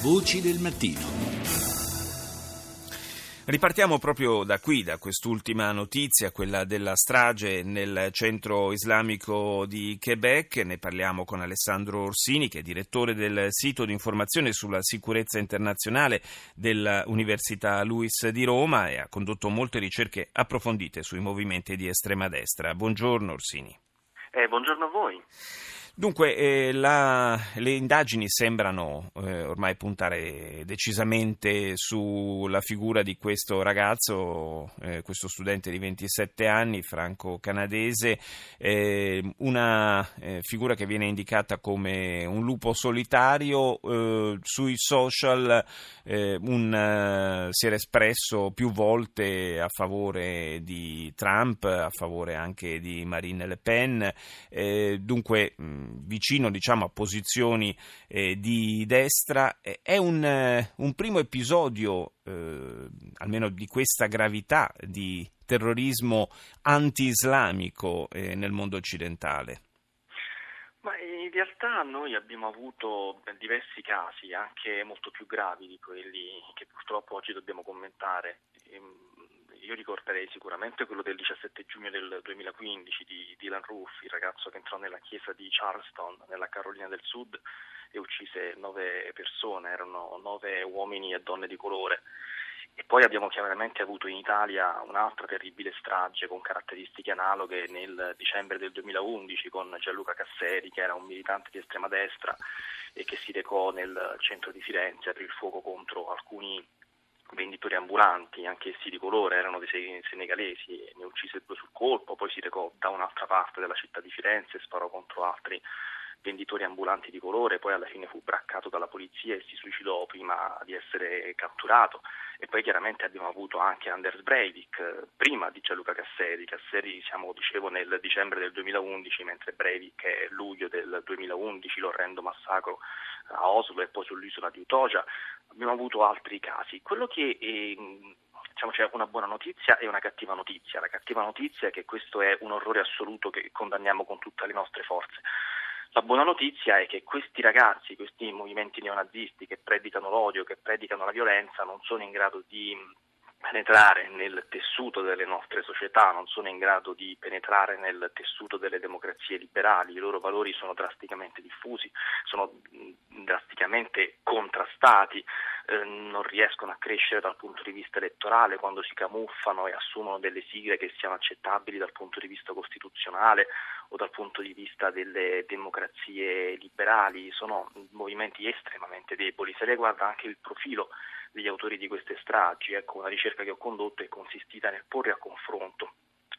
Voci del mattino. Ripartiamo proprio da qui, da quest'ultima notizia, quella della strage nel centro islamico di Quebec. Ne parliamo con Alessandro Orsini, che è direttore del sito di informazione sulla sicurezza internazionale dell'Università Luis di Roma e ha condotto molte ricerche approfondite sui movimenti di estrema destra. Buongiorno Orsini. Eh, buongiorno a voi. Dunque, eh, la, le indagini sembrano eh, ormai puntare decisamente sulla figura di questo ragazzo, eh, questo studente di 27 anni, franco-canadese, eh, una eh, figura che viene indicata come un lupo solitario. Eh, sui social un, si era espresso più volte a favore di Trump, a favore anche di Marine Le Pen. dunque, vicino diciamo, a posizioni eh, di destra, è un, eh, un primo episodio, eh, almeno di questa gravità, di terrorismo anti-islamico eh, nel mondo occidentale. Ma in realtà noi abbiamo avuto diversi casi, anche molto più gravi di quelli che purtroppo oggi dobbiamo commentare. Io ricorderei sicuramente quello del 17 giugno del 2015 di Dylan Roof, il ragazzo che entrò nella chiesa di Charleston, nella Carolina del Sud, e uccise nove persone, erano nove uomini e donne di colore. E poi abbiamo chiaramente avuto in Italia un'altra terribile strage con caratteristiche analoghe nel dicembre del 2011 con Gianluca Casseri, che era un militante di estrema destra e che si recò nel centro di Firenze, aprì il fuoco contro alcuni venditori ambulanti, anche essi di colore, erano dei senegalesi, ne uccise due sul colpo, poi si recò da un'altra parte della città di Firenze e sparò contro altri venditori ambulanti di colore, poi alla fine fu braccato dalla polizia e si suicidò prima di essere catturato. E poi chiaramente abbiamo avuto anche Anders Breivik, prima di Gianluca Casseri. Casseri siamo, dicevo, nel dicembre del 2011, mentre Breivik è luglio del 2011, l'orrendo massacro a Oslo e poi sull'isola di Utoja. Abbiamo avuto altri casi. Quello che eh, diciamo, c'è una buona notizia e una cattiva notizia. La cattiva notizia è che questo è un orrore assoluto che condanniamo con tutte le nostre forze. La buona notizia è che questi ragazzi, questi movimenti neonazisti che predicano l'odio, che predicano la violenza, non sono in grado di penetrare nel tessuto delle nostre società, non sono in grado di penetrare nel tessuto delle democrazie liberali, i loro valori sono drasticamente diffusi, sono drasticamente contrastati, eh, non riescono a crescere dal punto di vista elettorale quando si camuffano e assumono delle sigle che siano accettabili dal punto di vista costituzionale o dal punto di vista delle democrazie liberali, sono movimenti estremamente deboli. Se lei guarda anche il profilo degli autori di queste stragi. Ecco, una ricerca che ho condotto è consistita nel porre a confronto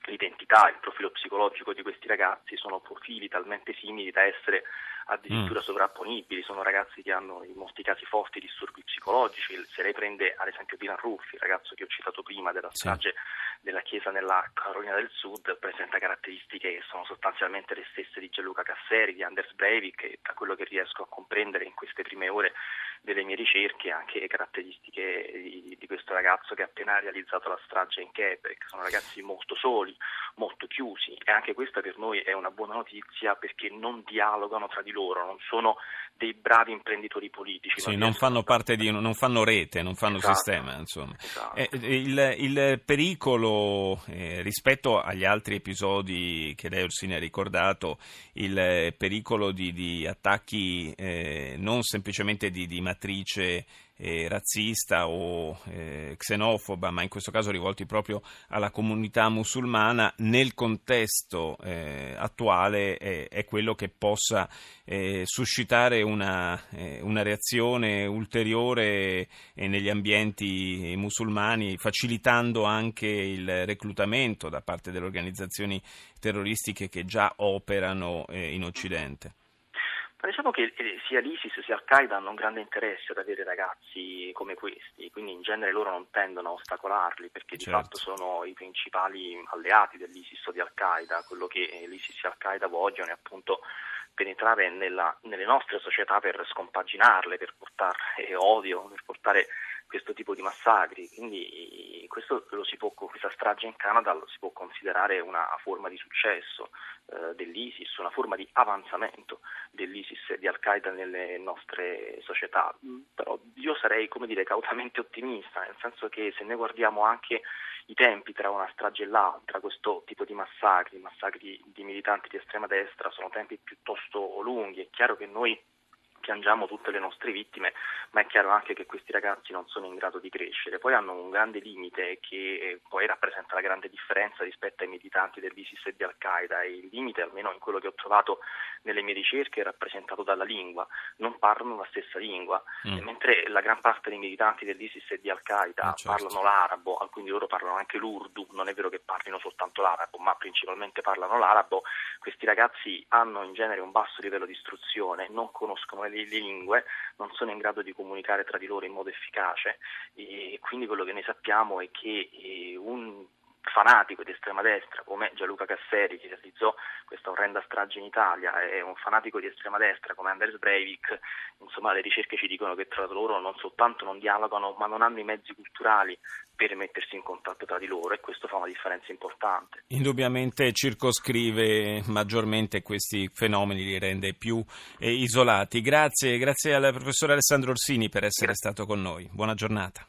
l'identità, il profilo psicologico di questi ragazzi sono profili talmente simili da essere addirittura mm. sovrapponibili, sono ragazzi che hanno in molti casi forti disturbi psicologici, se lei prende ad esempio Dylan Ruffi, il ragazzo che ho citato prima della strage sì. della chiesa nella Carolina del Sud, presenta caratteristiche che sono sostanzialmente le stesse di Gianluca Casseri, di Anders Breivik da quello che riesco a comprendere in queste prime ore delle mie ricerche anche caratteristiche di, di, questo ragazzo che ha appena realizzato la strage in Quebec. Sono ragazzi molto soli, molto chiusi e anche questa per noi è una buona notizia perché non dialogano tra di loro, non sono dei bravi imprenditori politici. Sì, non, fanno parte di, non fanno rete, non fanno esatto, sistema, insomma. Esatto. Eh, il, il, pericolo eh, rispetto agli altri episodi che lei Orsini ha ricordato, il pericolo di, di attacchi eh, non semplicemente di, di matrice eh, razzista o eh, xenofoba, ma in questo caso rivolti proprio alla comunità musulmana, nel contesto eh, attuale è quello che possa eh, suscitare una, eh, una, reazione ulteriore eh, negli ambienti musulmani, facilitando anche il reclutamento da parte delle organizzazioni terroristiche che già operano in Occidente. Ma diciamo che eh, sia l'ISIS sia Al-Qaeda hanno un grande interesse ad avere ragazzi come questi, quindi in genere loro non tendono a ostacolarli perché certo. di fatto sono i principali alleati dell'ISIS o di Al-Qaeda, quello che l'ISIS e Al-Qaeda vogliono è appunto penetrare nella, nelle nostre società per scompaginarle, per portare odio, per portare questo tipo di massacri. Quindi può, questa strage in Canada lo si può considerare una forma di successo eh, dell'ISIS, una forma di avanzamento dell'ISIS e di Al-Qaeda nelle nostre società. Però io sarei, come dire, cautamente ottimista, nel senso che se noi guardiamo anche i tempi tra una strage e l'altra, questo tipo di massacri, massacri di militanti di estrema destra, sono tempi piuttosto lunghi. È chiaro che noi piangiamo tutte le nostre vittime, ma è chiaro anche che questi ragazzi non sono in grado di crescere. Poi hanno un grande limite che eh, poi rappresenta la grande differenza rispetto ai militanti dell'ISIS e di Al-Qaeda e il limite, almeno in quello che ho trovato nelle mie ricerche, è rappresentato dalla lingua. Non parlano la stessa lingua, mm. mentre la gran parte dei militanti dell'ISIS e di Al-Qaeda ah, certo. parlano l'arabo, alcuni di loro parlano anche l'urdu, non è vero che parlino soltanto l'arabo, ma principalmente parlano l'arabo, questi ragazzi hanno in genere un basso livello di istruzione, non conoscono le le lingue non sono in grado di comunicare tra di loro in modo efficace. E quindi quello che noi sappiamo è che eh, un fanatico di estrema destra come Gianluca Casseri che realizzò orrenda strage in Italia e un fanatico di estrema destra come Anders Breivik, insomma le ricerche ci dicono che tra loro non soltanto non dialogano ma non hanno i mezzi culturali per mettersi in contatto tra di loro e questo fa una differenza importante. Indubbiamente circoscrive maggiormente questi fenomeni, li rende più eh, isolati. Grazie, grazie al professore Alessandro Orsini per essere grazie. stato con noi. Buona giornata.